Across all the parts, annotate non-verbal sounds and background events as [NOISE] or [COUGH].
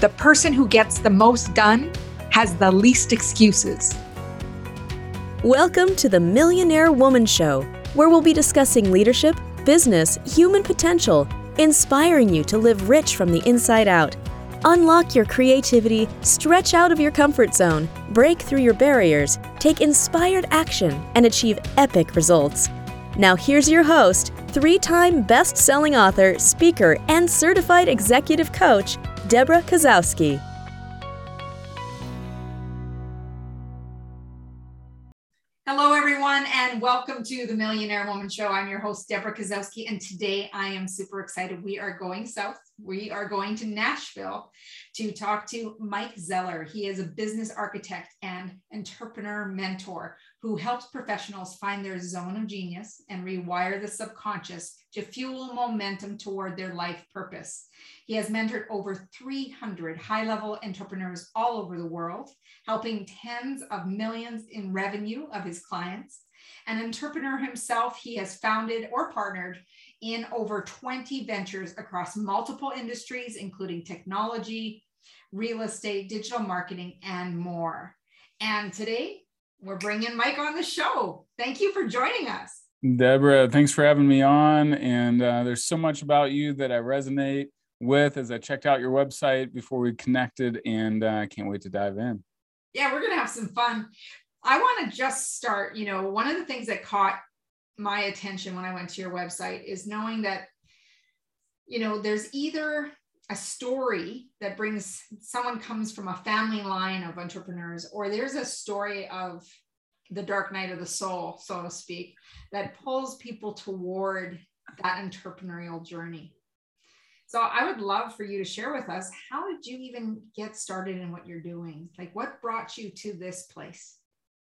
the person who gets the most done has the least excuses. Welcome to the Millionaire Woman Show, where we'll be discussing leadership, business, human potential, inspiring you to live rich from the inside out. Unlock your creativity, stretch out of your comfort zone, break through your barriers, take inspired action, and achieve epic results. Now, here's your host, three time best selling author, speaker, and certified executive coach, Debra Kasowski. Hello, everyone, and welcome to the Millionaire Woman Show. I'm your host, Debra Kasowski, and today I am super excited. We are going south. We are going to Nashville to talk to Mike Zeller. He is a business architect and entrepreneur mentor who helps professionals find their zone of genius and rewire the subconscious to fuel momentum toward their life purpose. He has mentored over 300 high level entrepreneurs all over the world, helping tens of millions in revenue of his clients. An entrepreneur himself, he has founded or partnered in over 20 ventures across multiple industries, including technology, real estate, digital marketing, and more. And today we're bringing Mike on the show. Thank you for joining us. Debra, thanks for having me on. And uh, there's so much about you that I resonate with as I checked out your website before we connected, and I uh, can't wait to dive in. Yeah, we're going to have some fun. I want to just start. You know, one of the things that caught my attention when I went to your website is knowing that, you know, there's either a story that brings someone comes from a family line of entrepreneurs, or there's a story of the dark night of the soul, so to speak, that pulls people toward that entrepreneurial journey. So I would love for you to share with us how did you even get started in what you're doing? Like what brought you to this place?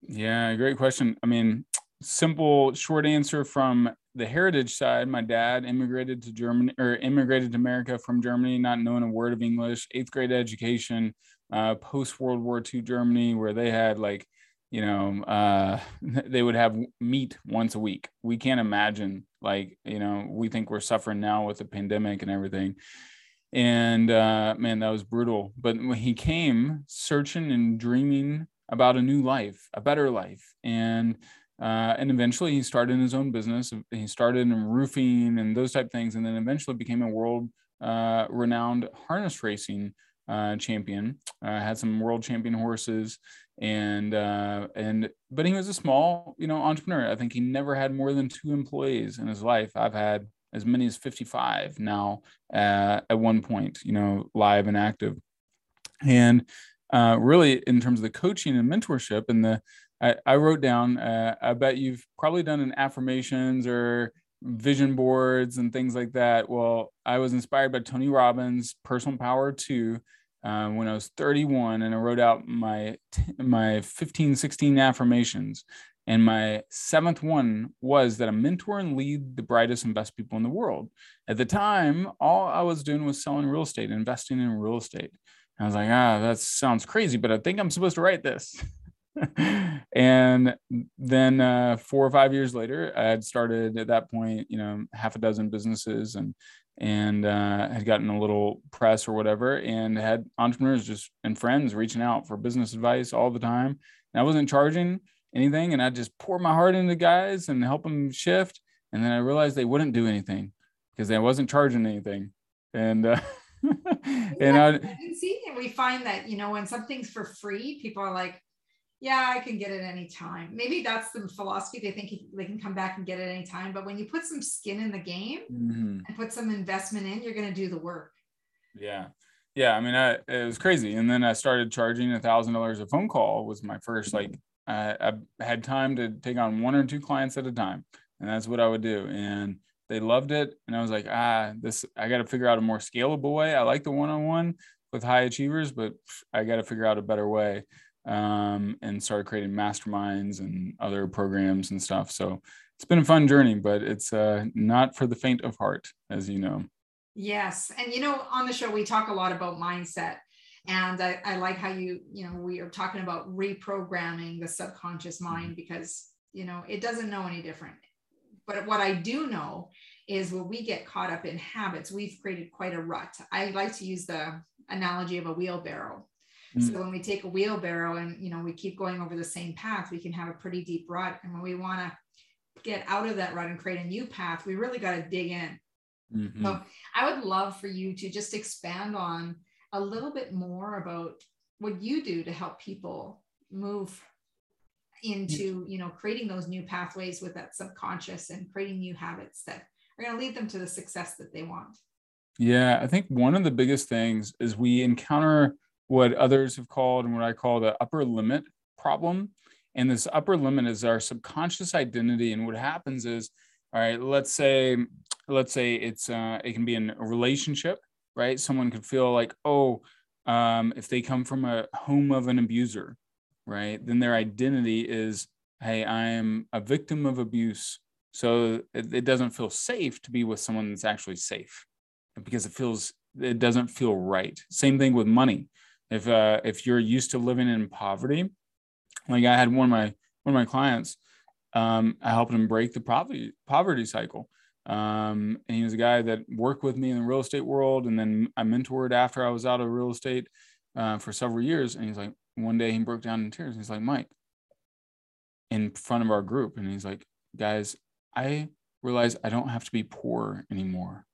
Yeah, great question. I mean, simple short answer from the heritage side. My dad immigrated to germany or immigrated to america from germany not knowing a word of english eighth grade education uh, post world war ii germany where they had like you know uh, [LAUGHS] they would have meat once a week. We can't imagine like you know we think we're suffering now with the pandemic and everything. And uh, man that was brutal. But when he came searching and dreaming about a new life a better life. And uh, and eventually he started his own business. He started in roofing and those type of things, and then eventually became a world uh, renowned harness racing uh, champion. Uh, had some world champion horses, and uh, and but he was a small, you know, entrepreneur. I think he never had more than two employees in his life. I've had as many as 55 now uh, at one point, you know, live and active. And really, in terms of the coaching and mentorship and the I, I wrote down, uh, I bet you've probably done an affirmations or vision boards and things like that. Well, I was inspired by Tony Robbins' Personal Power 2 um, when I was 31, and I wrote out my my 15, 16 affirmations. And my seventh one was that I mentor and lead the brightest and best people in the world. At the time, all I was doing was selling real estate, investing in real estate. I was like, ah, that sounds crazy, but I think I'm supposed to write this. [LAUGHS] [LAUGHS] and then uh, four or five years later, I had started at that point, you know, half a dozen businesses and and uh, had gotten a little press or whatever, and had entrepreneurs just and friends reaching out for business advice all the time. And I wasn't charging anything, and I just pour my heart into guys and help them shift. And then I realized they wouldn't do anything because I wasn't charging anything. And uh, [LAUGHS] and I see, and we find that you know when something's for free, people are like, yeah, I can get it anytime. Maybe that's the philosophy. They think they can come back and get it anytime. But when you put some skin in the game mm-hmm. and put some investment in, you're going to do the work. Yeah. Yeah. I mean, I, it was crazy. And then I started charging a thousand dollars a phone call was my first, like, I had time to take on one or two clients at a time. And that's what I would do. And they loved it. And I was like, ah, this, I got to figure out a more scalable way. I like the one-on-one with high achievers, but I got to figure out a better way um, and started creating masterminds and other programs and stuff. So it's been a fun journey, but it's uh, not for the faint of heart, as you know. Yes. And, you know, on the show, we talk a lot about mindset. And I, I like how you, you know, we are talking about reprogramming the subconscious mm-hmm. mind because, you know, it doesn't know any different. But what I do know is when we get caught up in habits, we've created quite a rut. I like to use the analogy of a wheelbarrow. Mm. So when we take a wheelbarrow and you know we keep going over the same path, we can have a pretty deep rut. And when we want to get out of that rut and create a new path, we really got to dig in. Mhm. So I would love for you to just expand on a little bit more about what you do to help people move into, you know, creating those new pathways with that subconscious and creating new habits that are going to lead them to the success that they want. Yeah, I think one of the biggest things is we encounter what others have called and what I call the upper limit problem. And this upper limit is our subconscious identity. And what happens is, all right, let's say, let's say it's uh, it can be in a relationship, right? Someone could feel like, oh, um, if they come from a home of an abuser, right, then their identity is, hey, I am a victim of abuse. So it, it doesn't feel safe to be with someone that's actually safe because it feels it doesn't feel right. Same thing with money. If uh, if you're used to living in poverty, like I had one of my one of my clients, um, I helped him break the poverty poverty cycle. Um, and he was a guy that worked with me in the real estate world, and then I mentored after I was out of real estate uh, for several years. And he's like, one day he broke down in tears. He's like, Mike, in front of our group, and he's like, guys, I realize I don't have to be poor anymore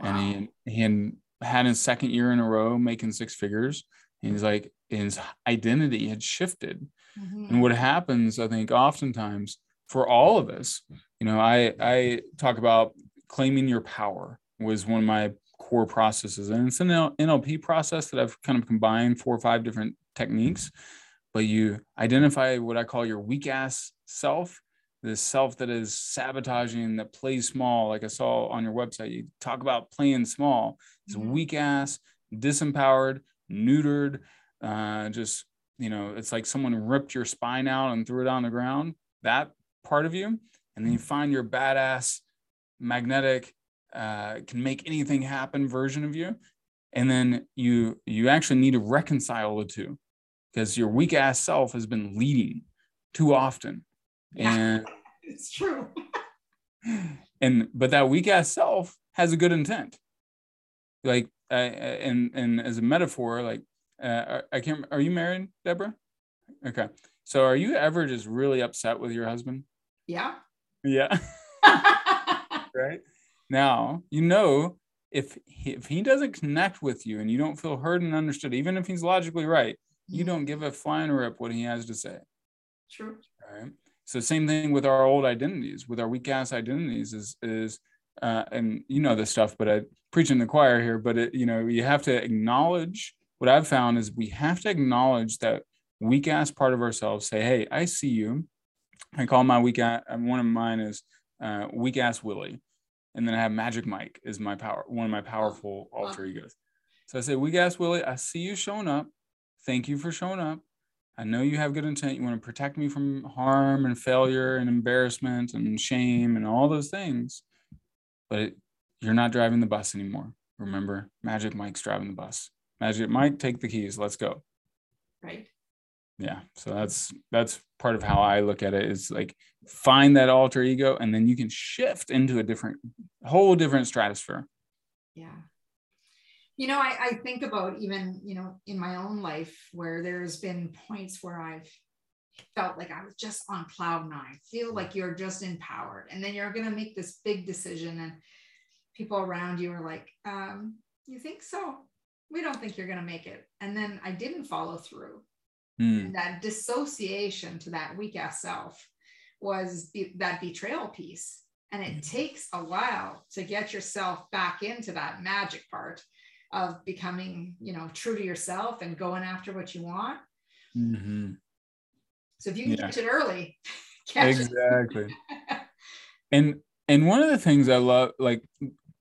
and he he had had his second year in a row making six figures. And he's like his identity had shifted. Mhm. And what happens, I think, oftentimes for all of us, you know, I I talk about claiming your power was one of my core processes, and it's an NLP process that I've kind of combined four or five different techniques. But you identify what I call your weak ass self, this self that is sabotaging, that plays small. Like I saw on your website, you talk about playing small. It's Mhm. weak ass, disempowered, neutered. Uh, just you know, it's like someone ripped your spine out and threw it on the ground. That part of you, and then you find your badass, magnetic, uh, can make anything happen version of you, and then you you actually need to reconcile the two, because your weak ass self has been leading too often. And [LAUGHS] It's true. [SIGHS] and but that weak ass self has a good intent. Like uh, and and as a metaphor like uh, i can't are you married debra? Okay. So are you ever just really upset with your husband? Yeah. yeah. [LAUGHS] [LAUGHS] Right? Now you know if he, if he doesn't connect with you and you don't feel heard and understood even if he's logically right you don't give a flying rip what he has to say. True. right so same thing with our old identities with our weak ass identities is is uh, and you know this stuff but i preach in the choir here but it, you know you have to acknowledge what i've found is we have to acknowledge that weak ass part of ourselves say hey i see you. I call my weak ass one of mine is uh, weak ass willie and then i have magic mike is my power one of my powerful alter egos. So i say weak ass willie i see you showing up. Thank you for showing up I know you have good intent. You want to protect me from harm and failure and embarrassment and shame and all those things. But it, you're not driving the bus anymore. Remember, Magic Mike's driving the bus. Magic Mike, take the keys. Let's go. Right. Yeah. So that's that's part of how I look at it is like find that alter ego and then you can shift into a different whole different stratosphere. Yeah. You know, I, I think about even, you know, in my own life where there's been points where I've felt like I was just on cloud nine, feel like you're just empowered. And then you're going to make this big decision, and people around you are like, um, You think so? We don't think you're going to make it. And then I didn't follow through. Hmm. And that dissociation to that weak ass self was be- that betrayal piece. And it takes a while to get yourself back into that magic part of becoming, you know, true to yourself and going after what you want. Mhm. So if you can Yeah. catch it early, [LAUGHS] catch Exactly. it. [LAUGHS] and and one of the things i love like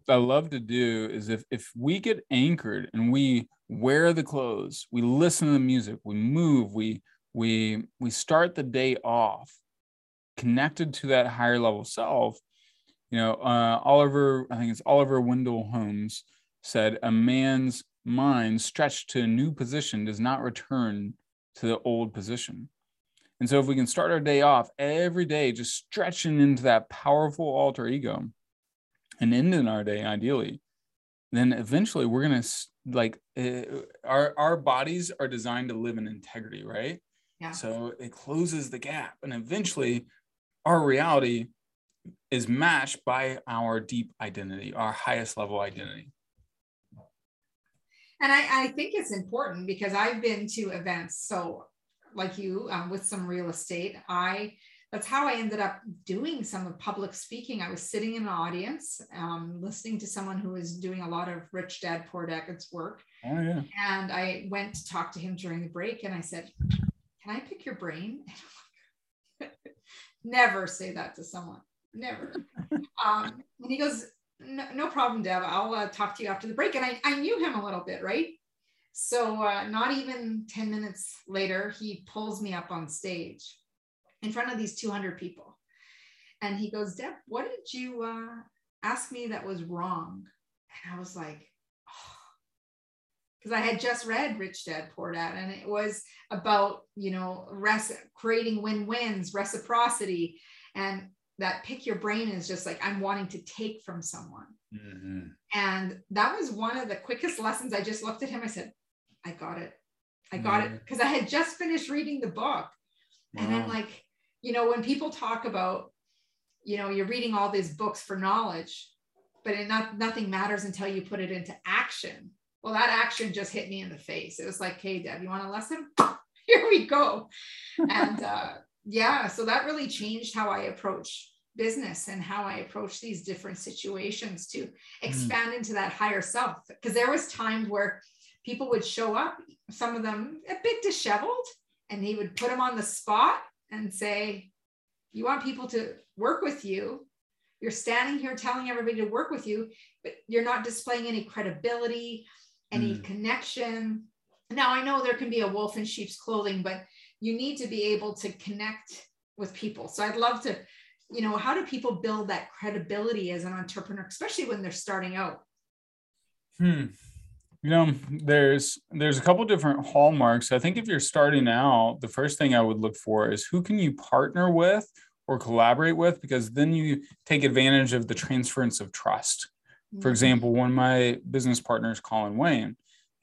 i love to do is if if we get anchored and we wear the clothes we listen to the music we move we we we start the day off connected to that higher level self you know uh, oliver i think it's oliver wendell holmes said a man's mind stretched to a new position does not return to the old position. And so if we can start our day off every day just stretching into that powerful alter ego and ending our day ideally, then eventually we're going to like uh, our our bodies are designed to live in integrity right? Yeah. so it closes the gap and eventually our reality is matched by our deep identity our highest level identity And I, I think it's important because I've been to events. So, like you, um, with some real estate, I that's how I ended up doing some of public speaking. I was sitting in an audience, um, listening to someone who was doing a lot of Rich Dad Poor Dad's work, oh yeah and I went to talk to him during the break, and I said, "Can I pick your brain?" [LAUGHS] Never say that to someone. Never. [LAUGHS] um, and he goes, no, no problem, Deb. I'll uh, talk to you after the break. And I, I knew him a little bit, right? So uh, not even 10 minutes later, he pulls me up on stage in front of these 200 people. And he goes, Deb, what did you uh, ask me that was wrong? And I was like, because I had just read Rich Dad Poor Dad, and it was about you know res- creating win-wins, reciprocity, and that pick your brain is just like I'm wanting to take from someone. Mhm. And that was one of the quickest lessons. I just looked at him. I said, I got it. I got it. Because I had just finished reading the book. And I'm like, you know, when people talk about, you know, you're reading all these books for knowledge, but it not, nothing matters until you put it into action. Well, that action just hit me in the face. It was like, hey, Deb, you want a lesson? [LAUGHS] Here we go. And uh, yeah, so that really changed how I approach business and how I approach these different situations to expand into that higher self. Because there was times where people would show up, some of them a bit disheveled, and he would put them on the spot and say, You want people to work with you. You're standing here telling everybody to work with you, but you're not displaying any credibility, any Mm. connection. Now, I know there can be a wolf in sheep's clothing, but you need to be able to connect with people. So I'd love to, you know, how do people build that credibility as an entrepreneur, especially when they're starting out? Hmm. You know, there's there's a couple different hallmarks. I think if you're starting out, the first thing I would look for is who can you partner with or collaborate with, because then you take advantage of the transference of trust. For example, one of my business partners, Colin Wayne,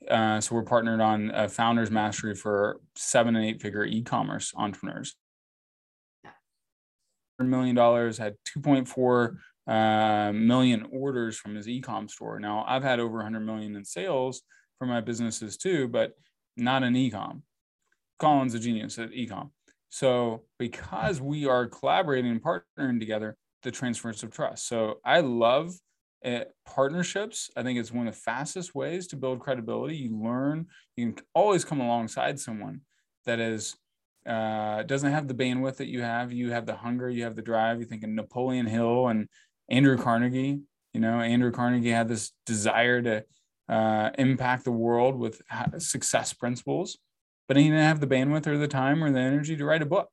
uh, so we're partnered on uh, Founders Mastery for seven and eight figure e-commerce entrepreneurs. Million dollars had 2.4 uh, million orders from his e-com store. Now I've had over 100 million in sales for my businesses too, but not in e-com. Colin's a genius at e-com. So because we are collaborating and partnering together, the transference of trust. So I love uh, partnerships. I think it's one of the fastest ways to build credibility. You learn, you can always come alongside someone that is uh, doesn't have the bandwidth that you have. You have the hunger, you have the drive. You think of Napoleon Hill and Andrew Carnegie. You know, Andrew Carnegie had this desire to uh, impact the world with success principles, but he didn't have the bandwidth or the time or the energy to write a book.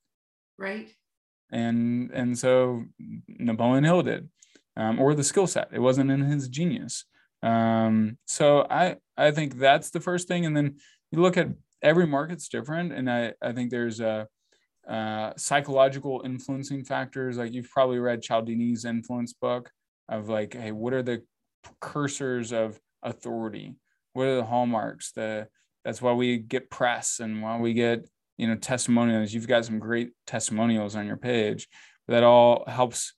right? And and so Napoleon Hill did, um, or the skill set. It wasn't in his genius. Um, so I I think that's the first thing, and then you look at every market's different, and I I think there's a psychological influencing factors. Like you've probably read Cialdini's influence book of like, hey, what are the precursors of authority? What are the hallmarks? The that's why we get press and why we get you know testimonials. You've got some great testimonials on your page. That all helps.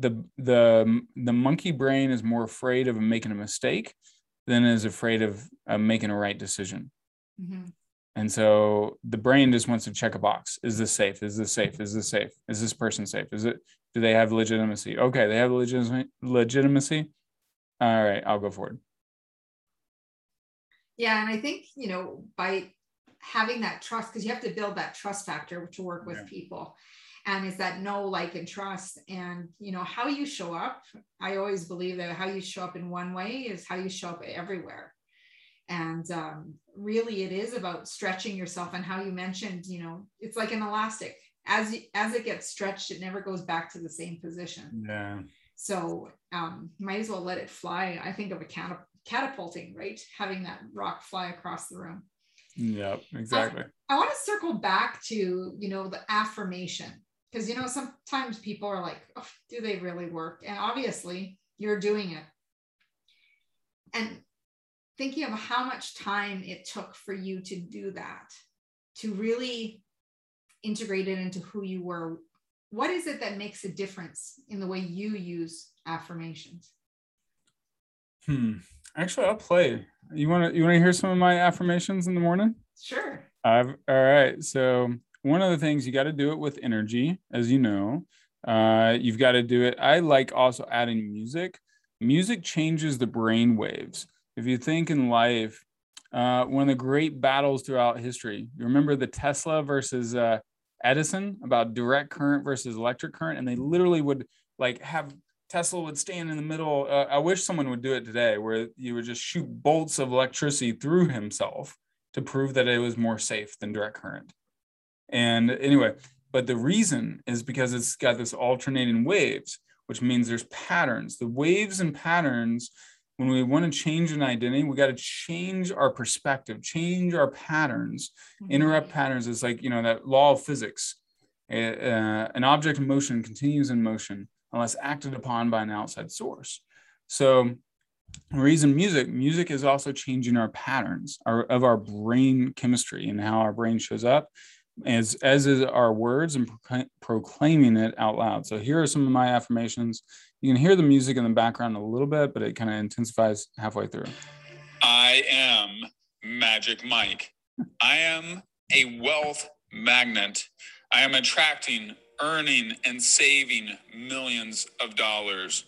The the the monkey brain is more afraid of making a mistake than is afraid of making a right decision. Mhm. And so the brain just wants to check a box. Is this safe? Is this safe? Is this safe? Is this person safe? Is it, do they have legitimacy? Okay, they have legitimacy. legitimacy. All right, I'll go forward. Yeah, and I think you know by having that trust, because you have to build that trust factor to work with Yeah. people, and is that no like, and trust, and you know how you show up. I always believe that how you show up in one way is how you show up everywhere, and um, really it is about stretching yourself. And how you mentioned, you know, it's like an elastic. As you, as it gets stretched, it never goes back to the same position. Yeah. So um, might as well let it fly. I think of a catap- catapulting, right? Having that rock fly across the room. Yep. Exactly. I want to circle back to, you know, the affirmation because, you know, sometimes people are like, oh, do they really work? And obviously you're doing it. And thinking of how much time it took for you to do that, to really integrate it into who you were. What is it that makes a difference in the way you use affirmations? Hmm. Actually, I'll play. You want to you want to hear some of my affirmations in the morning? Sure. I've, all right. So one of the things you got to do it with energy, as you know. Uh, you've got to do it. I like also adding music. Music changes the brain waves. If you think in life, uh, one of the great battles throughout history, you remember the Tesla versus uh, Edison about direct current versus electric current, and they literally would like have Tesla would stand in the middle. Uh, I wish someone would do it today, where you would just shoot bolts of electricity through himself to prove that it was more safe than direct current. And anyway, but the reason is because it's got this alternating waves, which means there's patterns. The waves and patterns, when we want to change an identity, we got to change our perspective, change our patterns. Mm-hmm. Interrupt patterns is like, you know, that law of physics. Uh, an object in motion continues in motion unless acted upon by an outside source. So reason music music is also changing our patterns our, of our brain chemistry and how our brain shows up as as is our words and proclaiming it out loud so here are some of my affirmations you can hear the music in the background a little bit but it kind of intensifies halfway through. I am magic mike. I am a wealth magnet. I am attracting earning and saving millions of dollars.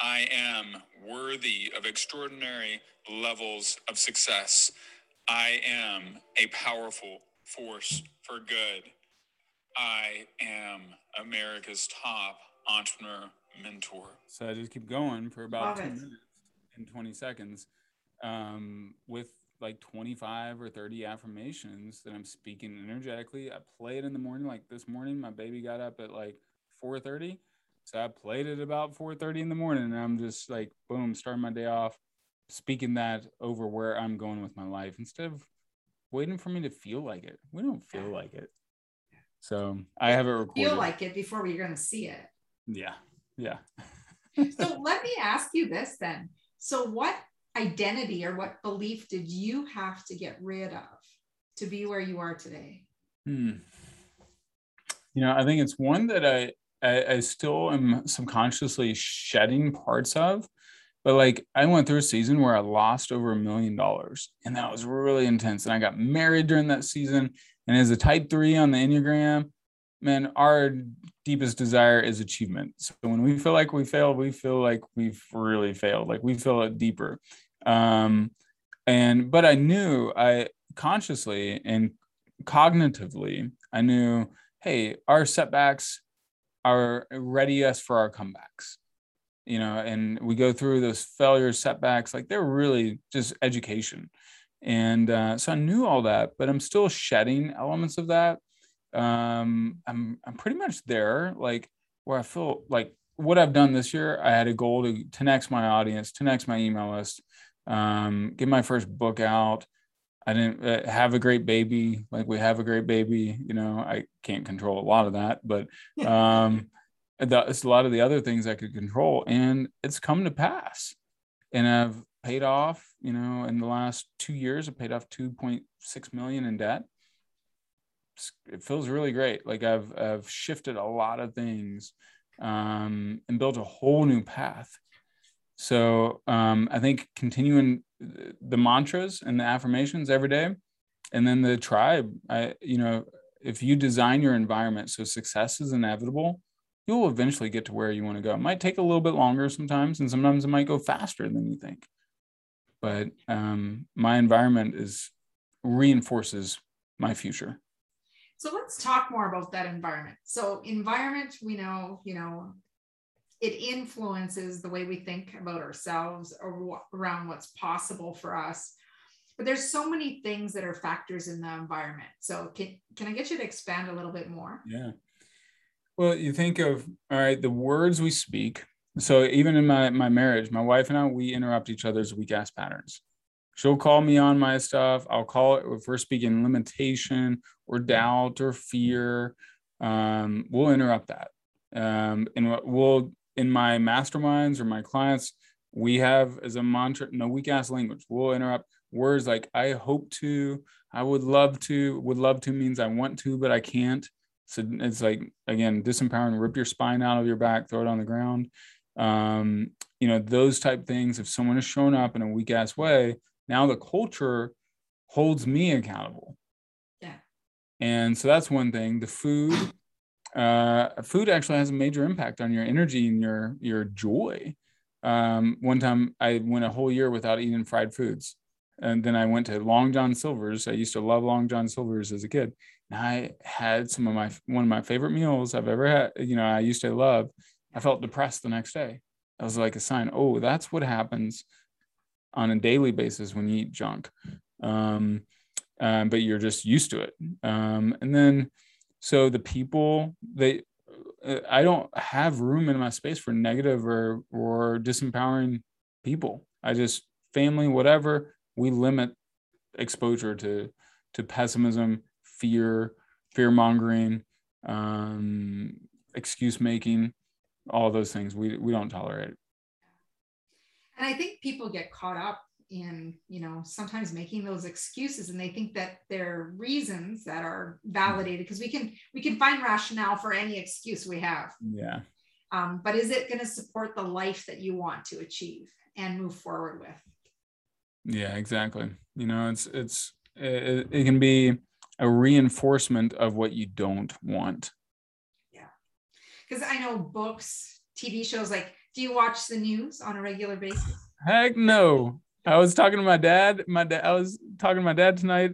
I am worthy of extraordinary levels of success. I am a powerful force for good. I am America's top entrepreneur mentor. So I just keep going for about two minutes and 20 seconds um, with like 25 or 30 affirmations that I'm speaking energetically. I play it in the morning. Like this morning, my baby got up at like 4:30 so I played it about 4:30 in the morning, and I'm just like, boom, starting my day off, speaking that over where I'm going with my life instead of waiting for me to feel like it. We don't feel like it. So I have it recorded. Feel like it before we're going to see it. Yeah, yeah. so let me ask you this then. So what identity or what belief did you have to get rid of to be where you are today? Hmm. You know, I think it's one that I I, I still am subconsciously shedding parts of. But like I went through a season where I lost over a million dollars, and that was really intense. And I got married during that season. And as a type three on the Enneagram, man, our deepest desire is achievement. So when we feel like we failed, we feel like we've really failed. Like we feel it deeper. Um, and but I knew I consciously and cognitively, I knew, hey, our setbacks are ready us for our comebacks you know and we go through those failures setbacks like they're really just education and uh, so i knew all that but i'm still shedding elements of that um, i'm i'm pretty much there like where i feel like what i've done this year i had a goal to 10x my audience 10x my email list um, get my first book out I didn't uh, have a great baby. Like we have a great baby, you know, I can't control a lot of that, but um, it's a lot of the other things I could control and it's come to pass and I've paid off, you know, in the last two years, I paid off 2.6 million in debt. It feels really great. Like I've, I've shifted a lot of things um, and built a whole new path. So um, I think continuing the mantras and the affirmations every day and then the tribe i you know if you design your environment so success is inevitable you'll eventually get to where you want to go it might take a little bit longer sometimes and sometimes it might go faster than you think but um, my environment is reinforces my future so let's talk more about that environment. So environment we know you know it influences the way we think about ourselves or around what's possible for us. But there's so many things that are factors in the environment. So can, can i get you to expand a little bit more? Yeah. Well you think of all right the words we speak. So even in my my marriage my wife and i we interrupt each other's weak ass patterns she'll call me on my stuff. I'll call it if we're speaking limitation or doubt or fear um, we'll interrupt that. Um, and we'll in my masterminds or my clients we have as a mantra no weak ass language. We'll interrupt words like i hope to i would love to would love to means i want to but i can't. So it's like again disempowering rip your spine out of your back throw it on the ground. Um, you know those type things if someone has shown up in a weak ass way now the culture holds me accountable. Yeah. And so that's one thing. The food uh, food actually has a major impact on your energy and your your joy. Um, one time i went a whole year without eating fried foods. And then i went to long john silver's. I used to love long john silver's as a kid. And i had some of my one of my favorite meals i've ever had you know i used to love. I felt depressed the next day. I was like a sign. Oh, that's what happens on a daily basis when you eat junk. Um, um, but you're just used to it. Um, and then, so the people they, uh, I don't have room in my space for negative or or disempowering people. I just family, whatever. We limit exposure to to pessimism, fear, fear mongering, um, excuse making all those things we we don't tolerate and i think people get caught up in you know sometimes making those excuses and they think that they're reasons that are validated because we can we can find rationale for any excuse we have. Yeah. Um, but is it going to support the life that you want to achieve and move forward with? Yeah exactly. You know it's it's it, it can be a reinforcement of what you don't want. Yeah. because I know books, TV shows, like, do you watch the news on a regular basis? Heck no. I was talking to my dad. My dad, I was talking to my dad tonight,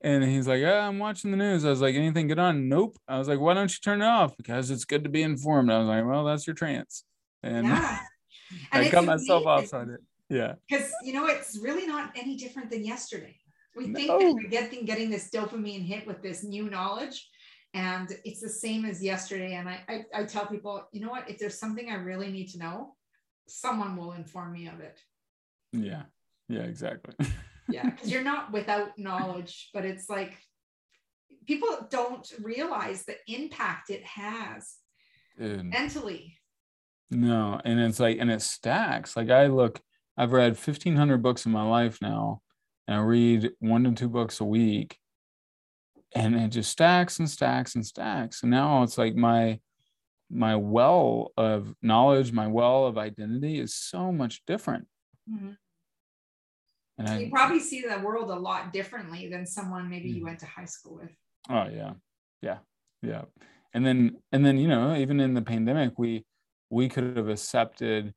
and he's like, "Yeah, I'm watching the news." I was like, "Anything good on?" Nope. I was like, "Why don't you turn it off?" Because it's good to be informed. I was like, "Well, that's your trance," and, yeah. [LAUGHS] and I cut myself off on it. Yeah. Because you know, it's really not any different than yesterday. We think no. that we're getting getting this dopamine hit with this new knowledge, and it's the same as yesterday. And I, I, I tell people you know what? If there's something i really need to know someone will inform me of it. Yeah. Yeah exactly. [LAUGHS] Yeah because you're not without knowledge but it's like people don't realize the impact it has Dude. mentally. No and it's like and it stacks. Like i look i've read 1500 books in my life now and i read one to two books a week and it just stacks and stacks and stacks. And now it's like my my well of knowledge my well of identity is so much different. Mm-hmm. and so I, you probably see the world a lot differently than someone maybe you mm. went to high school with. Oh yeah. Yeah. Yeah. And then and then you know even in the pandemic we we could have accepted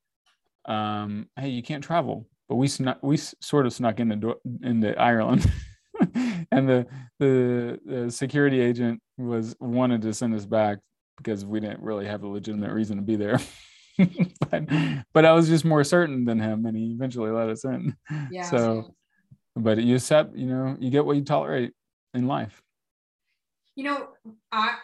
um hey you can't travel. But we snuck we sort of snuck into into ireland [LAUGHS] [LAUGHS] and the, the, the security agent was wanted to send us back because we didn't really have a legitimate reason to be there. [LAUGHS] but, but I was just more certain than him, and he eventually let us in. Yeah. So, but you accept, you know, you get what you tolerate in life. You know, I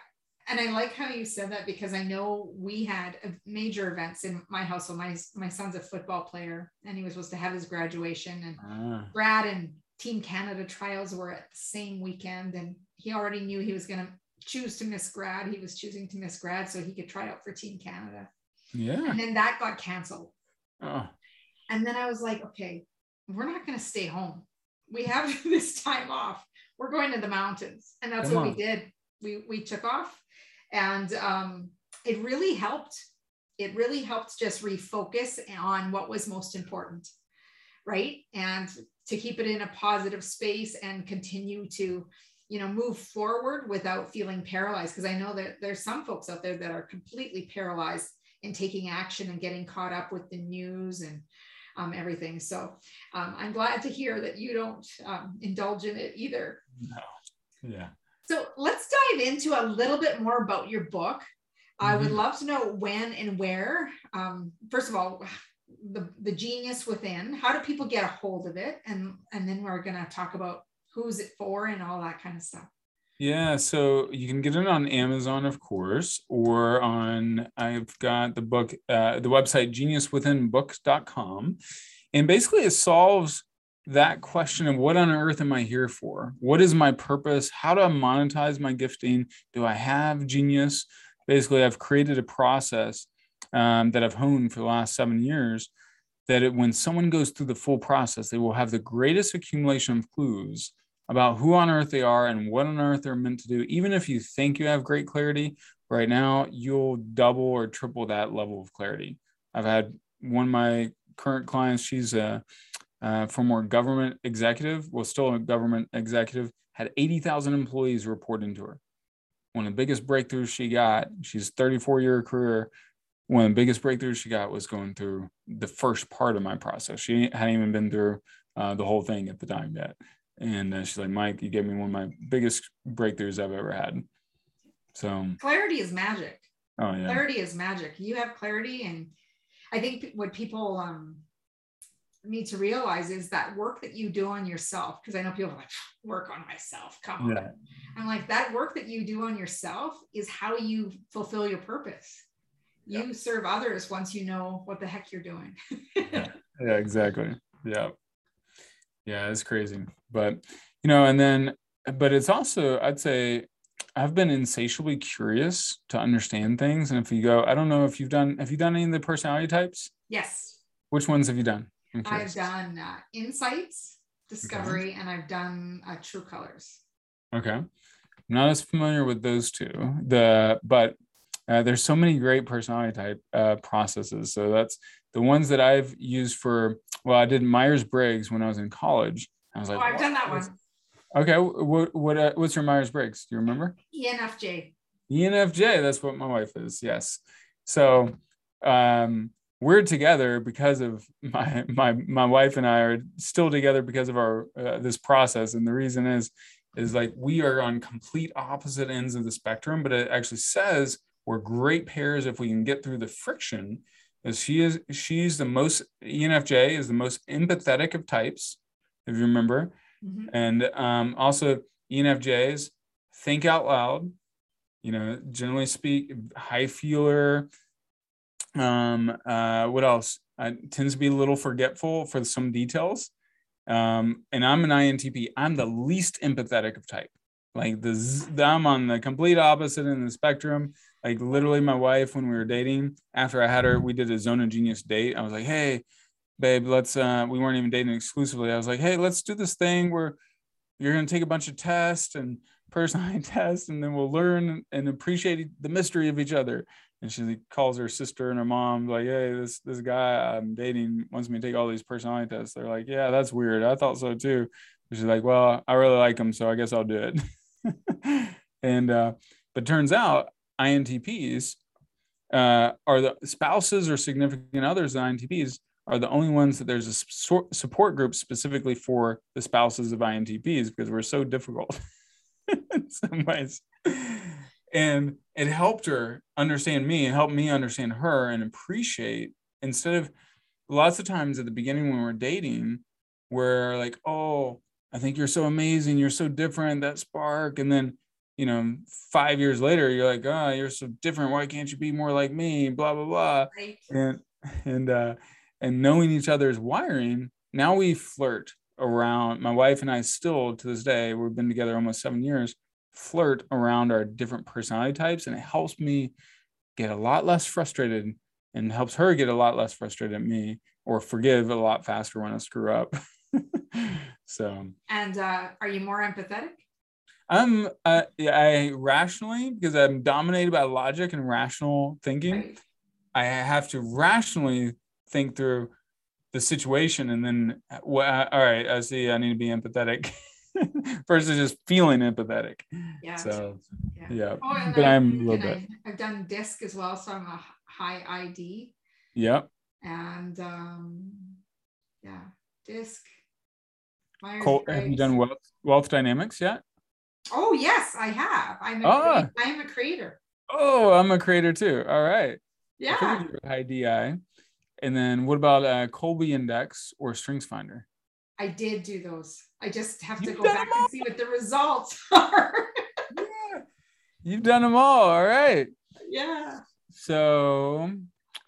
and I like how you said that because I know we had major events in my household. My my son's a football player, and he was supposed to have his graduation, and ah. Brad and Team Canada trials were at the same weekend, and he already knew he was going to choose to miss grad. He was choosing to miss grad so he could try out for Team Canada. Yeah. And then that got canceled. Oh. And then I was like, okay, we're not going to stay home. We have [LAUGHS] this time off. We're going to the mountains. And that's Come what on. we did. We, we took off and um, it really helped. It really helped just refocus on what was most important. Right. And to keep it in a positive space and continue to you know move forward without feeling paralyzed. Because i know that there's some folks out there that are completely paralyzed in taking action and getting caught up with the news and um, everything. So um, i'm glad to hear that you don't um, indulge in it either. No. Yeah. So let's dive into a little bit more about your book. Mm-hmm. i would mm-hmm. love to know when and where. Um, first of all the, the genius within how do people get a hold of it? And and then we're going to talk about who's it for and all that kind of stuff. Yeah so you can get it on amazon of course or on i've got the book uh, the website geniuswithinbooks.com and basically it solves that question of what on earth am i here for? What is my purpose? How do i monetize my gifting? Do i have genius? Basically i've created a process um, that I've honed for the last seven years that it, when someone goes through the full process, they will have the greatest accumulation of clues about who on earth they are and what on earth they're meant to do. Even if you think you have great clarity right now, you'll double or triple that level of clarity. I've had one of my current clients, she's a, former government executive, well, still a government executive, had 80,000 employees reporting to her. One of the biggest breakthroughs she got, she's 34 year career. One of the biggest breakthroughs she got was going through the first part of my process. She hadn't even been through uh, the whole thing at the time yet. And uh, she's like, Mike, you gave me one of my biggest breakthroughs I've ever had. So clarity is magic. Oh yeah. Clarity is magic. You have clarity, and I think what people um, need to realize is that work that you do on yourself. Because I know people like work on myself. Come on. Yeah. I'm like that work that you do on yourself is how you fulfill your purpose. You yep. serve others once you know what the heck you're doing. yeah. [LAUGHS] yeah, exactly. Yeah yeah it's crazy but you know and then but it's also i'd say i've been insatiably curious to understand things and if you go i don't know if you've done have you done any of the personality types yes which ones have you done i've done uh, insights discovery okay. and i've done uh, true colors okay i'm not as familiar with those two the but uh, there's so many great personality type uh, processes so that's the ones that I've used for, well, I did Myers Briggs when I was in college. I was like, oh, I've done that one. Okay, what what uh, what's your Myers Briggs? Do you remember? ENFJ. ENFJ. That's what my wife is. Yes. So um, we're together because of [LAUGHS] my my my wife and I are still together because of our uh, this process, and the reason is is like we are on complete opposite ends of the spectrum, but it actually says we're great pairs if we can get through the friction is she is she's the most ENFJ is the most empathetic of types, if you remember, mm-hmm. and um, also ENFJs think out loud. You know, generally speak, high feeler. Um, uh, what else? Uh, tends to be a little forgetful for some details. Um, and I'm an INTP. I'm the least empathetic of type. Like the I'm on the complete opposite end of the spectrum like literally my wife when we were dating after i had her we did a zone of genius date. I was like hey babe let's uh we weren't even dating exclusively. I was like hey let's do this thing where you're going to take a bunch of tests and personality [LAUGHS] tests and then we'll learn and appreciate the mystery of each other. And she calls her sister and her mom like hey this this guy i'm dating wants me to take all these personality tests. They're like yeah that's weird. I thought so too. She's like well i really like him so i guess i'll do it. [LAUGHS] And uh but turns out INTPs uh, are the spouses or significant others of INTPs are the only ones that there's a support group specifically for the spouses of INTPs because we're so difficult [LAUGHS] in some ways. And it helped her understand me and helped me understand her and appreciate instead of lots of times at the beginning when we're dating, we're like, oh, I think you're so amazing, you're so different, that spark. And then you know, five years later, you're like, oh, you're so different. Why can't you be more like me? Blah blah blah. Right. And and uh, and knowing each other's wiring, now we flirt around. My wife and I still to this day, we've been together almost seven years. Flirt around our different personality types, and it helps me get a lot less frustrated, and helps her get a lot less frustrated at me, or forgive a lot faster when I screw up. [LAUGHS] so. And uh, are you more empathetic? I'm uh, I rationally because I'm dominated by logic and rational thinking. I have to rationally think through the situation and then well, all right, I see. I need to be empathetic [LAUGHS] versus just feeling empathetic. Yeah. So yeah, yeah. Oh, but I, I'm a little bit. I, have done disc as well, so I'm a high ID. Yep. And um, yeah, disc. Cole, have you done wealth, wealth dynamics yet? Oh yes, I have. I'm a ah. I am a creator. Oh, I'm a creator too. All right. Yeah. High DI. And then what about a Kolbe Index or StrengthsFinder? I did do those. I just have to You've go back and see what the results [LAUGHS] are. yeah. You've done them all. All right. Yeah. So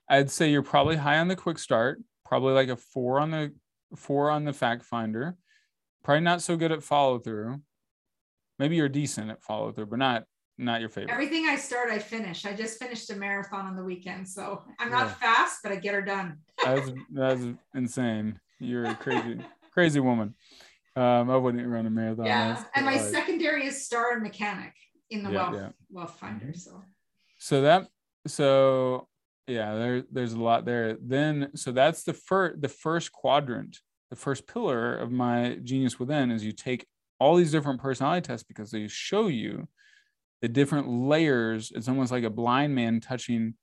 I'd say you're probably high on the quick start, probably like a four on the four on the fact finder. Probably not so good at follow through maybe you're decent at follow through, but not not your favorite? Everything I start, I finish. I just finished a marathon on the weekend, so I'm not yeah. fast, but I get her done. that's that's insane. You're a crazy [LAUGHS] crazy woman. Um, I wouldn't run a marathon. Yeah, and my like... secondary is star and mechanic in the yeah, wealth yeah. wealth finder. So. So that so yeah, there there's a lot there. Then so that's the first the first quadrant, the first pillar of my genius within is you take all these different personality tests because they show you the different layers. It's almost like a blind man touching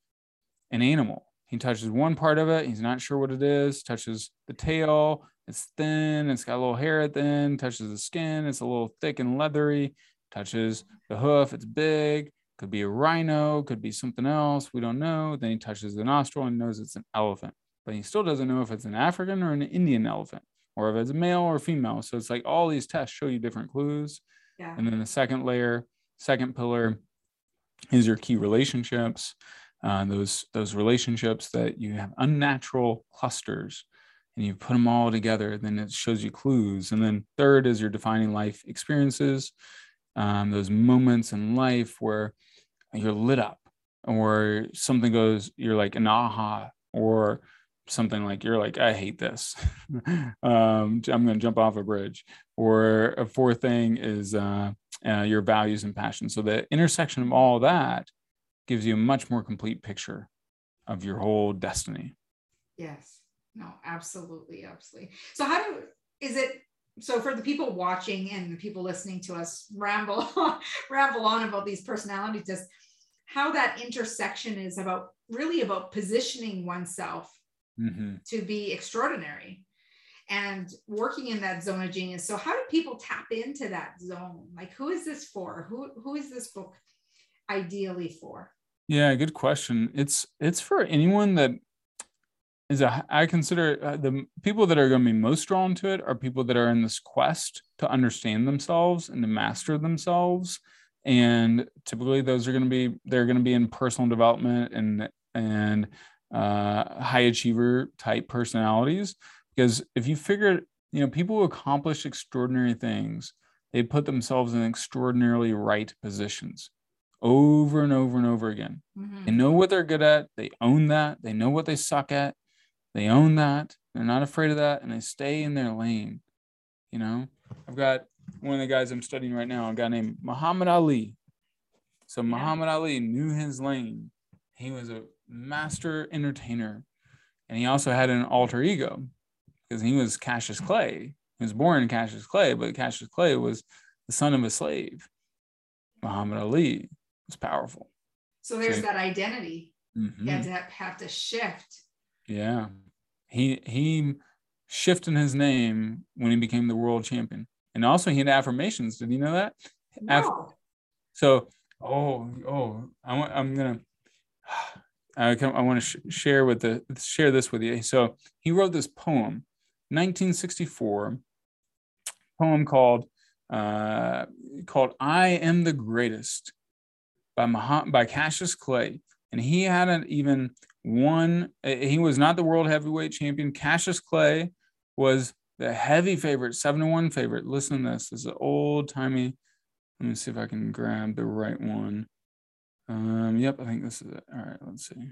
an animal. He touches one part of it, he's not sure what it is, touches the tail, it's thin, it's got a little hair at the end, touches the skin, it's a little thick and leathery, touches the hoof, it's big, could be a rhino, could be something else, we don't know. Then he touches the nostril and knows it's an elephant, but he still doesn't know if it's an African or an Indian elephant or if it's a male or female. So it's like all these tests show you different clues. Yeah. And then the second layer, second pillar is your key relationships. Uh, those those relationships that you have unnatural clusters and you put them all together then it shows you clues and then third is your defining life experiences um, those moments in life where you're lit up or something goes you're like an aha or something like you're like i hate this. [LAUGHS] Um, i'm going to jump off a bridge. Or a fourth thing is uh, uh, your values and passions. So the intersection of all that gives you a much more complete picture of your whole destiny. Yes. No absolutely absolutely. So how do is it so for the people watching and the people listening to us ramble [LAUGHS] ramble on about these personality tests how that intersection is about really about positioning oneself mm-hmm. to be extraordinary and working in that zone of genius. So how do people tap into that zone? Like who is this for? Who who is this book ideally for? Yeah, good question. It's it's for anyone that is a I consider uh, the people that are going to be most drawn to it are people that are in this quest to understand themselves and to master themselves and typically those are going to be they're going to be in personal development and and uh, high achiever type personalities. Because if you figure you know people who accomplish extraordinary things they put themselves in extraordinarily right positions over and over and over again. Mm-hmm. they know what they're good at. They own that. They know what they suck at. They own that. They're not afraid of that and they stay in their lane you know? I've got one of the guys i'm studying right now a guy named muhammad ali. So yeah. muhammad ali knew his lane. He was a master entertainer. And he also had an alter ego because he was Cassius Clay. He was born Cassius Clay, but Cassius Clay was the son of a slave. Muhammad Ali was powerful. So there's so, that identity. Mm-hmm. You have to have to shift. Yeah. He he shifted his name when he became the world champion. And also he had affirmations. Did you know that? No. Aff- so oh oh I want I'm gonna I, I want to sh- share with the share this with you. So he wrote this poem, 1964, poem called uh, called "I Am the Greatest" by Mah- by Cassius Clay, and he hadn't even won. He was not the world heavyweight champion. Cassius Clay was the heavy favorite, seven to one favorite. Listen to this. This is an old timey. Let me see if I can grab the right one. Um, yep, I think this is it. All right, let's see.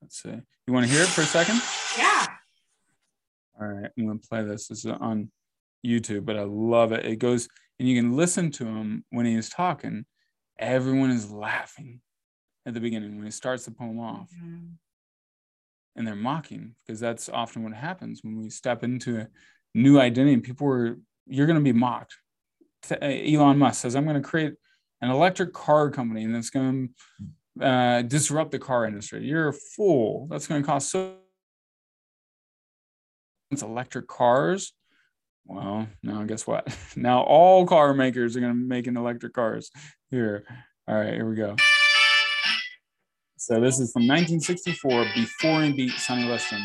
Let's see. You want to hear it for a second? Yeah. All right, I'm going to play this. This is on YouTube, but I love it. It goes, and you can listen to him when he is talking. Everyone is laughing at the beginning when he starts the poem off. Mm-hmm. And they're mocking because that's often what happens when we step into a new identity. People are, you're going to be mocked. Elon Musk says, I'm going to create an electric car company and that's going to uh, disrupt the car industry. You're a fool. That's going to cost so. It's electric cars. Well, now guess what? [LAUGHS] Now all car makers are going to make an electric cars. Here, all right, here we go. So this is from 1964, before he beat Sonny Liston.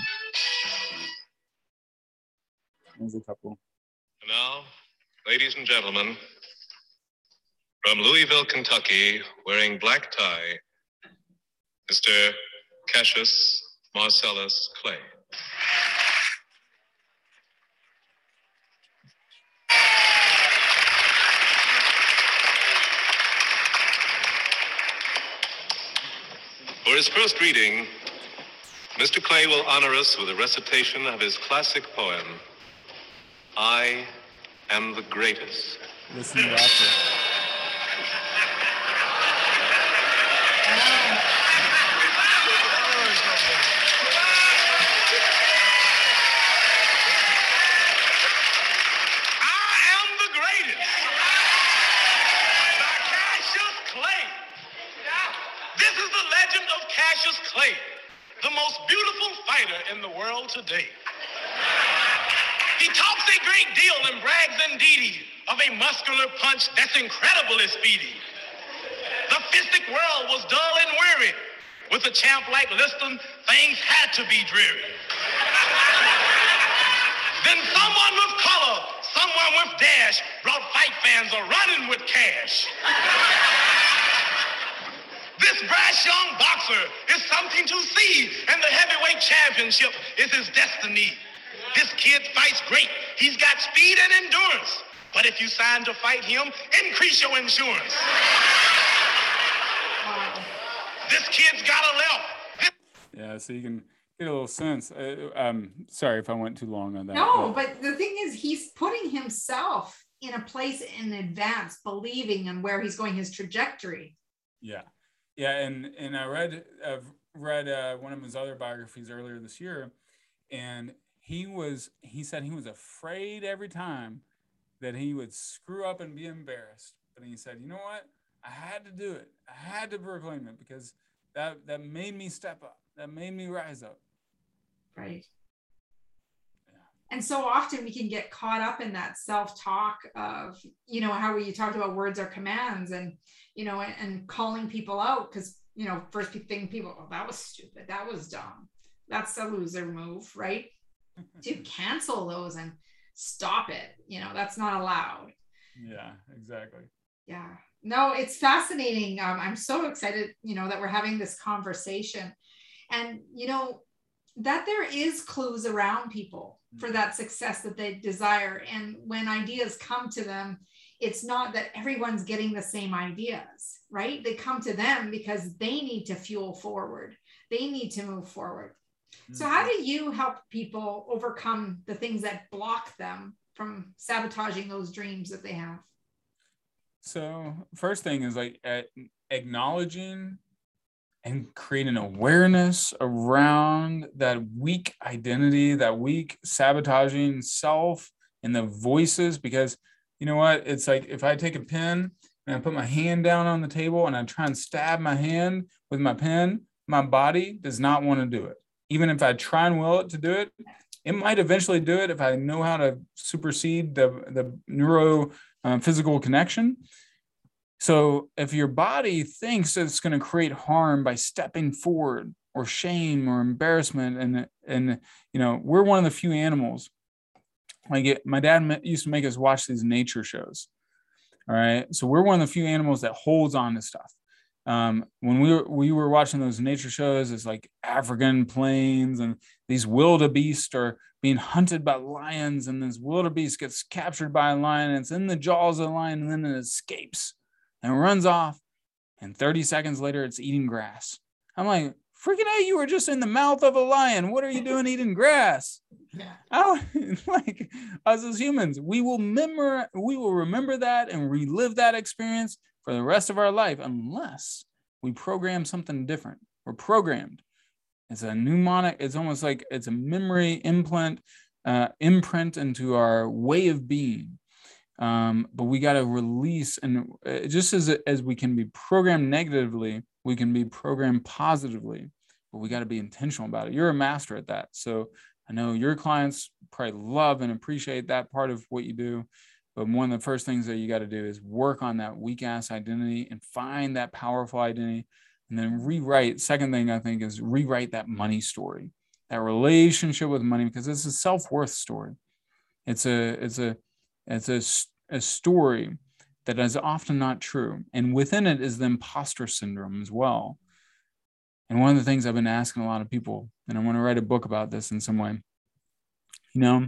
There's a couple. Now, ladies and gentlemen, from Louisville, Kentucky, wearing black tie, Mr. Cassius Marcellus Clay. For his first reading, Mr. Clay will honor us with a recitation of his classic poem, I Am the Greatest. Listen to after. I am the greatest. By Cassius Clay. This is the legend of Cassius Clay, the most beautiful fighter in the world today. He talks a great deal and brags indeedy of a muscular that's incredibly speedy. The fistic world was dull and weary. With a champ like Liston, things had to be dreary. Then someone with color, someone with dash, brought fight fans a running with cash. This brash young boxer is something to see, and the heavyweight championship is his destiny. This kid fights great. He's got speed and endurance. But if you sign to fight him, increase your insurance. This kid's got a left. Yeah, so you can get a little sense. Uh, um, sorry if I went too long on that. No, but the thing is, he's putting himself in a place in advance, believing in where he's going, his trajectory. Yeah, yeah, and and I read I've read uh, one of his other biographies earlier this year, and he was he said he was afraid every time that he would screw up and be embarrassed, but he said, you know what, I had to do it. I had to proclaim it because that that made me step up. That made me rise up. Right. Yeah. And so often we can get caught up in that self-talk of, you know, how you talked about words are commands and, you know, and, and calling people out because, you know, first thing people, oh, that was stupid. That was dumb. That's a loser move, right? [LAUGHS] to cancel those and stop it. You know, that's not allowed. Yeah, exactly. Yeah. No, it's fascinating. Um, I'm so excited, you know, that we're having this conversation. And, you know, that there is clues around people for that success that they desire. And when ideas come to them, it's not that everyone's getting the same ideas, right? They come to them because they need to fuel forward, they need to move forward. So, how do you help people overcome the things that block them from sabotaging those dreams that they have? So, first thing is like acknowledging and creating awareness around that weak identity, that weak sabotaging self and the voices. Because you know what? It's like if I take a pen and I put my hand down on the table and I try and stab my hand with my pen, my body does not want to do it. Even if I try and will it to do it, it might eventually do it if I know how to supersede the, the neuro uh, physical connection. So if your body thinks it's going to create harm by stepping forward or shame or embarrassment, and and you know we're one of the few animals. Like my dad used to make us watch these nature shows. All right, so we're one of the few animals that holds on to stuff. Um, when we were we were watching those nature shows, it's like African plains and these wildebeest are being hunted by lions, and this wildebeest gets captured by a lion, and it's in the jaws of the lion, and then it escapes and runs off. And 30 seconds later, it's eating grass. I'm like, freaking out, you were just in the mouth of a lion. What are you doing eating grass? [LAUGHS] I [LAUGHS] like us as humans, we will remember, we will remember that and relive that experience for the rest of our life unless we program something different. We're programmed. It's a mnemonic, it's almost like it's a memory implant, uh, imprint into our way of being um, but we got to release and uh, just as as we can be programmed negatively we can be programmed positively but we got to be intentional about it you're a master at that so i know your clients probably love and appreciate that part of what you do but one of the first things that you got to do is work on that weak ass identity and find that powerful identity and then rewrite second thing i think is rewrite that money story that relationship with money because it's a self-worth story it's a it's a it's a, a story that is often not true. And within it is the imposter syndrome as well. And one of the things I've been asking a lot of people, and I want to write a book about this in some way, you know,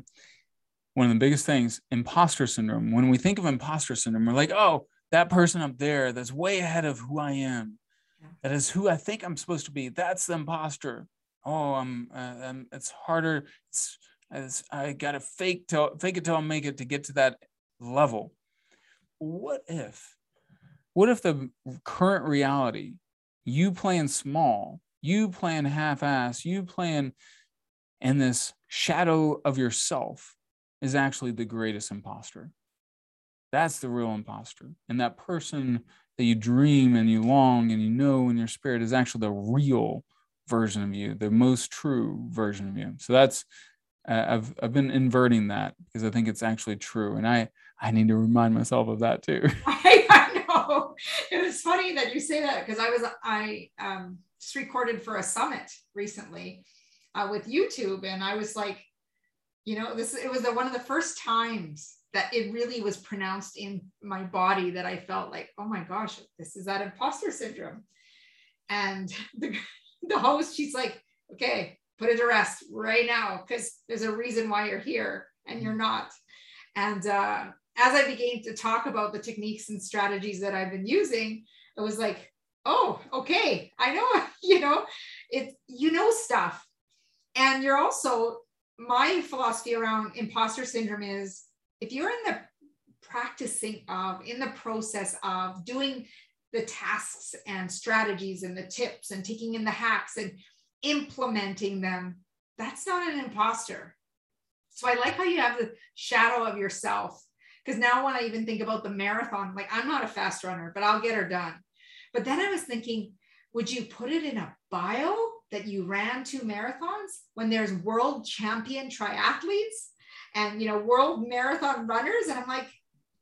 one of the biggest things, imposter syndrome. When we think of imposter syndrome, we're like, oh, that person up there that's way ahead of who I am. That is who I think I'm supposed to be. That's the imposter. Oh, I'm. Uh, I'm it's harder. It's, it's I gotta fake till fake it till I make it to get to that level. What if? What if the current reality, you playing small, you playing half-ass, you playing in this shadow of yourself is actually the greatest imposter. That's the real imposter. And that person that you dream and you long and you know in your spirit is actually the real version of you, the most true version of you. So that's uh, I've I've been inverting that because I think it's actually true, and I I need to remind myself of that too. [LAUGHS] I, I know it was funny that you say that because I was I um, just recorded for a summit recently uh, with YouTube, and I was like, you know, this it was the, one of the first times that it really was pronounced in my body that I felt like, oh my gosh, this is that imposter syndrome. And [LAUGHS] the, the host, she's like, okay, put it to rest right now because there's a reason why you're here and you're not. And uh, as I began to talk about the techniques and strategies that I've been using, it was like, oh, okay, I know, [LAUGHS] you know, it, you know, stuff. And you're also, my philosophy around imposter syndrome is if you're in the practicing of, in the process of doing the tasks and strategies and the tips and taking in the hacks and implementing them, that's not an imposter. So I like how you have the shadow of yourself. Because now when I even think about the marathon, like I'm not a fast runner, but I'll get her done. But then I was thinking, would you put it in a bio that you ran two marathons when there's world champion triathletes? and you know world marathon runners. And i'm like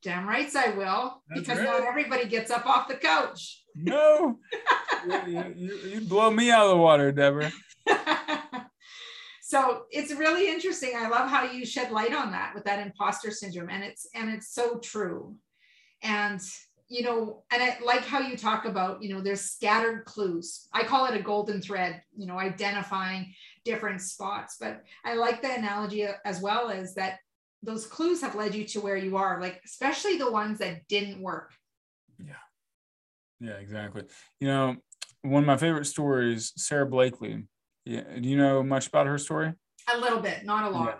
damn rights i will That's because great. not everybody gets up off the couch. No. [LAUGHS] You, you, you blow me out of the water Debra. [LAUGHS] So it's really interesting. I love how you shed light on that with that imposter syndrome. And it's and it's so true. And you know and i like how you talk about you know there's scattered clues i call it a golden thread you know identifying different spots. But I like the analogy as well as that those clues have led you to where you are, like especially the ones that didn't work. Yeah. Yeah, exactly. You know, one of my favorite stories, Sara Blakely. Yeah, do you know much about her story? A little bit, not a lot. Yeah.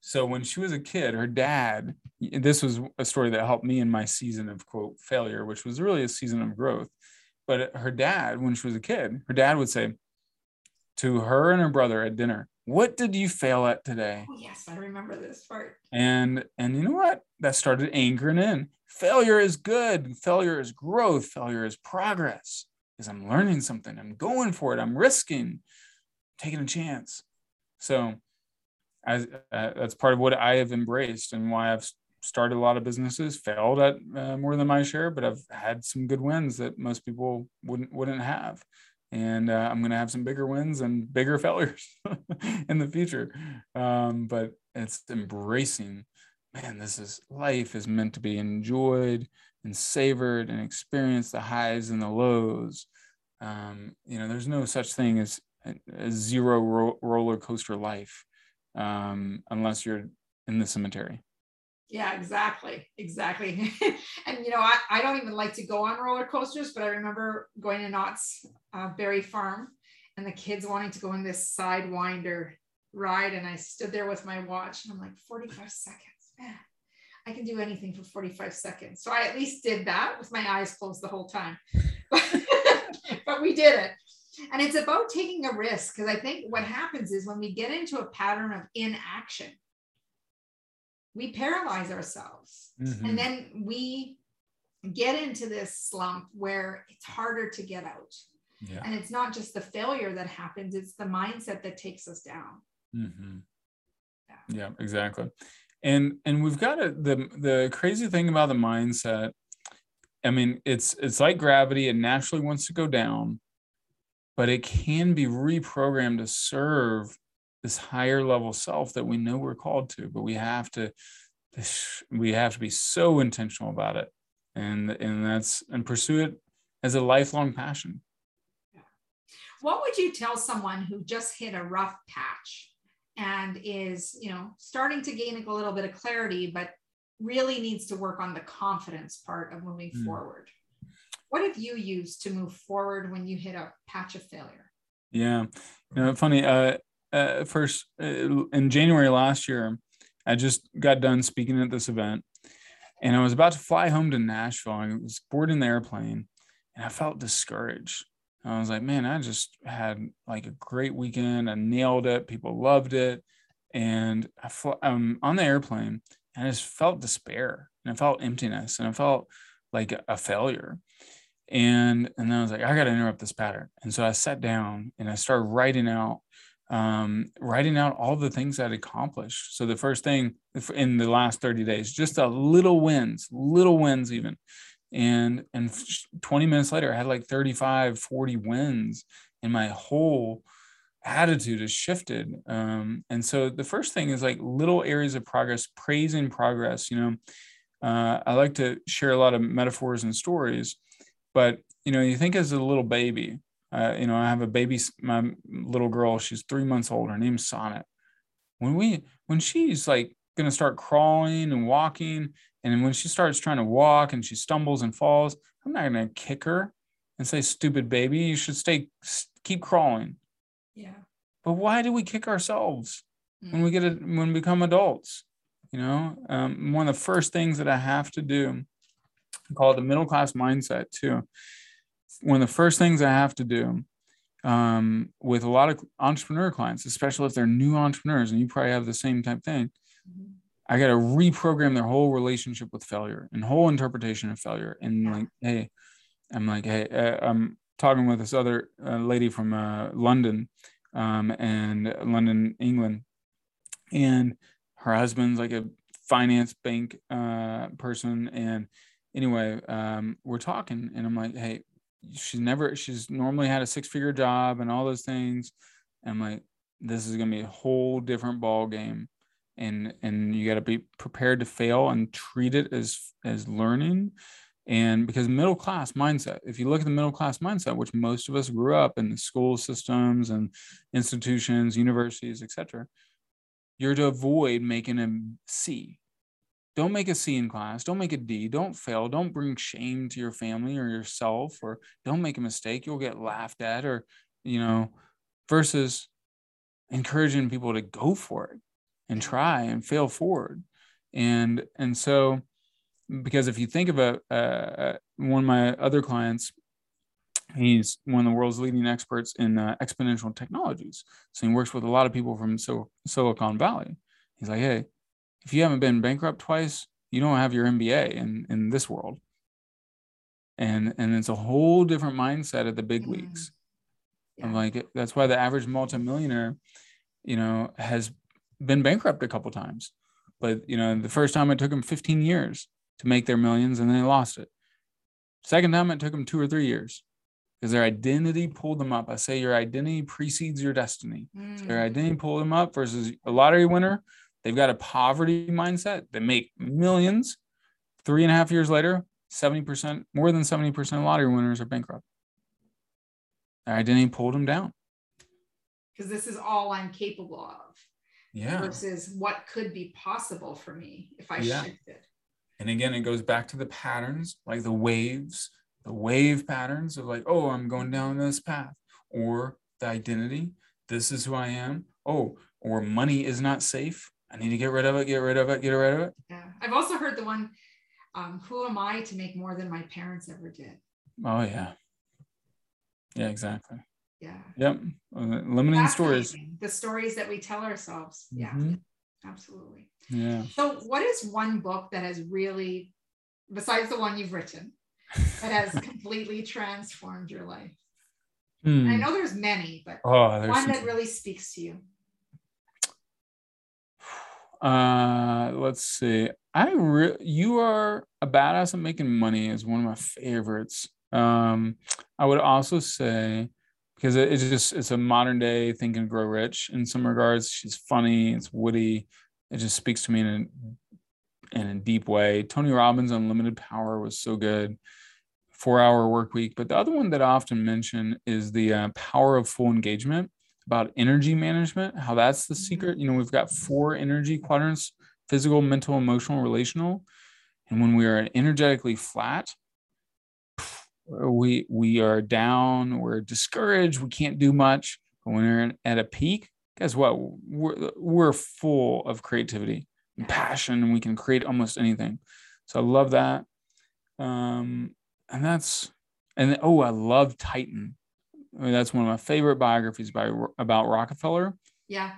So when she was a kid, her dad, this was a story that helped me in my season of quote failure, which was really a season of growth. But her dad, when she was a kid, her dad would say, to her and her brother at dinner. What did you fail at today? Oh, yes, I remember this part. And and you know what? That started anchoring in. Failure is good. Failure is growth. Failure is progress. Because I'm learning something. I'm going for it. I'm risking, taking a chance. So, as uh, that's part of what I have embraced and why I've started a lot of businesses. Failed at uh, more than my share, but I've had some good wins that most people wouldn't wouldn't have and uh, I'm going to have some bigger wins and bigger [LAUGHS] failures in the future. Um, but it's embracing, man, this is life is meant to be enjoyed and savored and experience the highs and the lows. Um, you know, there's no such thing as a zero ro- roller coaster life um, unless you're in the cemetery. Yeah, exactly. Exactly. [LAUGHS] and, you know, I, I don't even like to go on roller coasters, but I remember going to Knott's uh, Berry Farm and the kids wanting to go on this sidewinder ride. And I stood there with my watch and I'm like, 45 seconds. Man, I can do anything for 45 seconds. So I at least did that with my eyes closed the whole time. [LAUGHS] but we did it. And it's about taking a risk because I think what happens is when we get into a pattern of inaction, we paralyze ourselves mm-hmm. and then we get into this slump where it's harder to get out yeah. and it's not just the failure that happens it's the mindset that takes us down mm-hmm. yeah. yeah exactly and and we've got a, the the crazy thing about the mindset i mean it's it's like gravity it naturally wants to go down but it can be reprogrammed to serve this higher level self that we know we're called to but we have to we have to be so intentional about it and and that's and pursue it as a lifelong passion what would you tell someone who just hit a rough patch and is you know starting to gain a little bit of clarity but really needs to work on the confidence part of moving mm. forward what have you used to move forward when you hit a patch of failure? Yeah, you know, funny. Uh, uh, first uh, in January last year, I just got done speaking at this event, and I was about to fly home to Nashville. I was boarding the airplane, and I felt discouraged. I was like, man, I just had like a great weekend. I nailed it. People loved it, and I fl- I'm on the airplane, and I just felt despair, and I felt emptiness, and I felt like a failure and and then I was like, I got to interrupt this pattern. And so I sat down and I started writing out, um, writing out all the things I'd accomplished. So the first thing in the last 30 days, just a little wins, little wins even. And and 20 minutes later, I had like 35, 40 wins, and my whole attitude has shifted. Um, and so the first thing is like little areas of progress, praising progress. You know, uh, I like to share a lot of metaphors and stories but you know, you think as a little baby, uh, you know, I have a baby, my little girl, she's three months old. Her name's Sonnet. When we, when she's like going to start crawling and walking, and when she starts trying to walk and she stumbles and falls, I'm not going to kick her and say, "Stupid baby, you should stay, keep crawling." Yeah. But why do we kick ourselves mm. when we get it when we become adults? You know, um, one of the first things that I have to do call it the middle class mindset too. One of the first things I have to do um, with a lot of entrepreneur clients, especially if they're new entrepreneurs, and you probably have the same type thing. Mm-hmm. I got to reprogram their whole relationship with failure and whole interpretation of failure. And like, hey, I'm like, hey, uh, I'm talking with this other uh, lady from uh, London um, and London, England, and her husband's like a finance bank uh, person, and anyway, um, we're talking, and I'm like, hey, she's never, she's normally had a six figure job and all those things. And I'm like, this is gonna be a whole different ball game, and and you got to be prepared to fail and treat it as as learning. And because middle class mindset, if you look at the middle class mindset, which most of us grew up in the school systems and institutions, universities, etc., you're to avoid making a C don't make a C in class. Don't make a D. Don't fail. Don't bring shame to your family or yourself, or don't make a mistake. You'll get laughed at, or, you know, versus encouraging people to go for it and try and fail forward. And, and so, because if you think about uh, one of my other clients, he's one of the world's leading experts in uh, exponential technologies. So he works with a lot of people from Sil- Silicon Valley. He's like, hey, if you haven't been bankrupt twice, you don't have your MBA in in this world. And and it's a whole different mindset at the big leagues. Yeah. I'm like that's why the average multimillionaire, you know, has been bankrupt a couple times. But you know, the first time it took them 15 years to make their millions, and then they lost it. Second time it took them two or three years because their identity pulled them up. I say your identity precedes your destiny. Mm. So their identity pulled them up versus a lottery winner They've got a poverty mindset. They make millions. Three and a half years later, 70%, more than 70% of lottery winners are bankrupt. Their identity pulled them down. Because this is all I'm capable of. Yeah. Versus what could be possible for me if I yeah. shifted. And again, it goes back to the patterns, like the waves, the wave patterns of like, oh, I'm going down this path, or the identity. This is who I am. Oh, or money is not safe. I need to get rid of it, get rid of it, get rid of it. Yeah. I've also heard the one, um, who am I to make more than my parents ever did? Oh, yeah. Yeah, exactly. Yeah. Yep. Limiting stories. The stories that we tell ourselves. Mm-hmm. Yeah. Absolutely. Yeah. So, what is one book that has really, besides the one you've written, that has [LAUGHS] completely transformed your life? Hmm. I know there's many, but oh, one that really speaks to you. Uh, let's see. I re- you are a badass at making money is one of my favorites. Um, I would also say because it, it's just it's a modern day think and grow rich in some regards. She's funny, it's witty. It just speaks to me in a, in a deep way. Tony Robbins' Unlimited Power was so good. Four hour work week. But the other one that I often mention is the uh, power of full engagement about energy management, how that's the mm-hmm. secret. You know, we've got four energy quadrants physical, mental, emotional, relational. And when we are energetically flat, we we are down, we're discouraged, we can't do much. But when we're at a peak, guess what? We're we're full of creativity and passion, and we can create almost anything. So I love that. Um, and that's and oh, I love Titan. I mean, that's one of my favorite biographies by about Rockefeller. Yeah.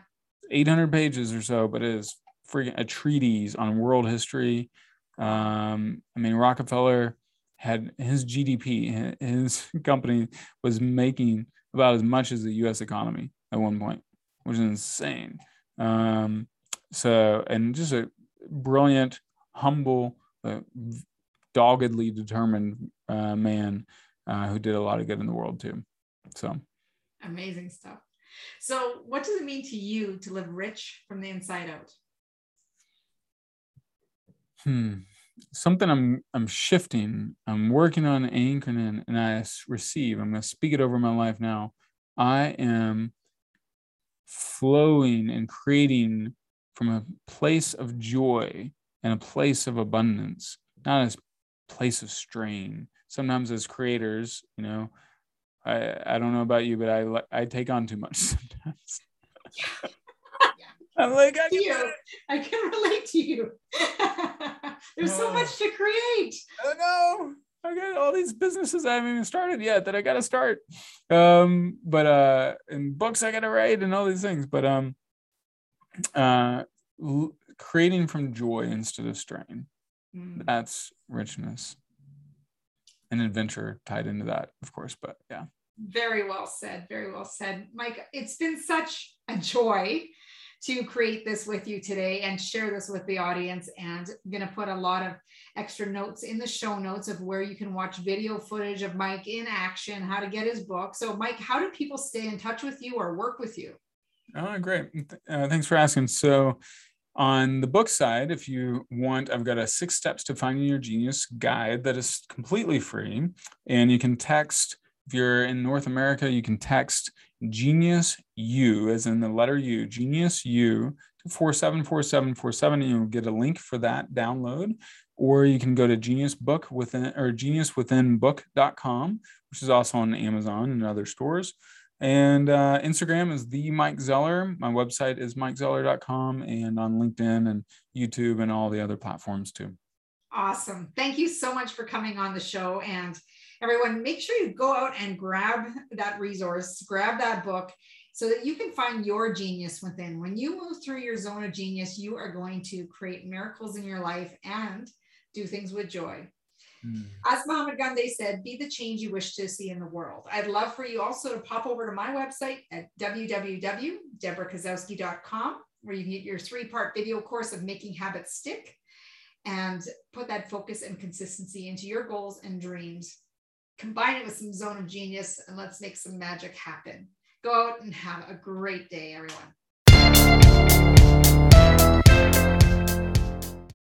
800 pages or so, but it is freaking a treatise on world history. Um, I mean, Rockefeller had his GDP, [LAUGHS] his company was making about as much as the US economy at one point, which is insane. Um, so, and just a brilliant, humble, uh, doggedly determined uh, man uh, who did a lot of good in the world too. So amazing stuff. So, what does it mean to you to live rich from the inside out? Hmm. Something I'm I'm shifting. I'm working on anchoring in, and I receive. I'm going to speak it over my life now. I am flowing and creating from a place of joy and a place of abundance, not a place of strain. Sometimes as creators, you know, I I don't know about you, but I I take on too much [LAUGHS] sometimes. Yeah. I'm like, I can, you. I can relate to you. [LAUGHS] There's so much to create. Oh no. I got all these businesses I haven't even started yet that I got to start. Um, but uh, and books I got to write and all these things. But um, uh, l- creating from joy instead of strain. Mm. That's richness and adventure tied into that, of course. But yeah. Very well said. Very well said, Mike. It's been such a joy to create this with you today and share this with the audience. And I'm going to put a lot of extra notes in the show notes of where you can watch video footage of Mike in action, how to get his book. So, Mike, how do people stay in touch with you or work with you? Oh, great. Uh, thanks for asking. So, on the book side, if you want, I've got a six steps to finding your genius guide that is completely free. And you can text, if you're in North America, you can text Genius U, as in the letter U, Genius U to 474747, and you'll get a link for that download. Or you can go to Genius Book within or geniuswithinbook.com, which is also on Amazon and other stores. And uh, Instagram is the Mike Zeller. My website is mikezeller.com and on LinkedIn and YouTube and all the other platforms too. Awesome. Thank you so much for coming on the show. And everyone, make sure you go out and grab that resource, grab that book so that you can find your genius within. When you move through your zone of genius, you are going to create miracles in your life and do things with joy. Mm. As Mahatma Gandhi said, be the change you wish to see in the world. I'd love for you also to pop over to my website at www.debrakasowski.com, where you can get your three part video course of making habits stick and put that focus and consistency into your goals and dreams. Combine it with some zone of genius and let's make some magic happen. Go out and have a great day, everyone.